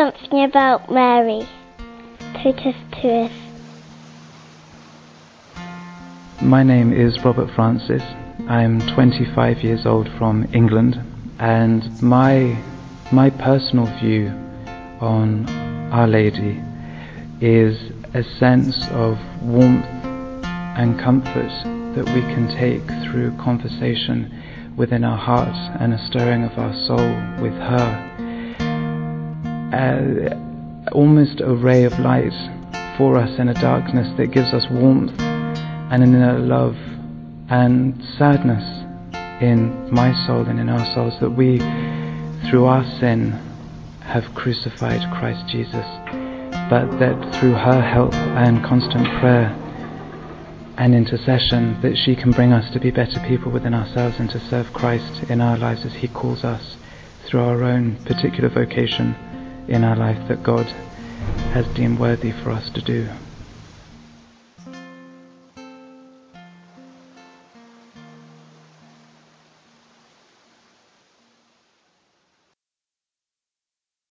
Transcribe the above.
something about Mary. Totus tuus. My name is Robert Francis. I'm 25 years old from England, and my my personal view on Our Lady is a sense of warmth and comfort that we can take through conversation within our hearts and a stirring of our soul with her. Uh, almost a ray of light for us in a darkness that gives us warmth and an inner love and sadness in my soul and in our souls that we, through our sin, have crucified Christ Jesus, but that through her help and constant prayer and intercession that she can bring us to be better people within ourselves and to serve Christ in our lives as he calls us through our own particular vocation in our life that God has deemed worthy for us to do.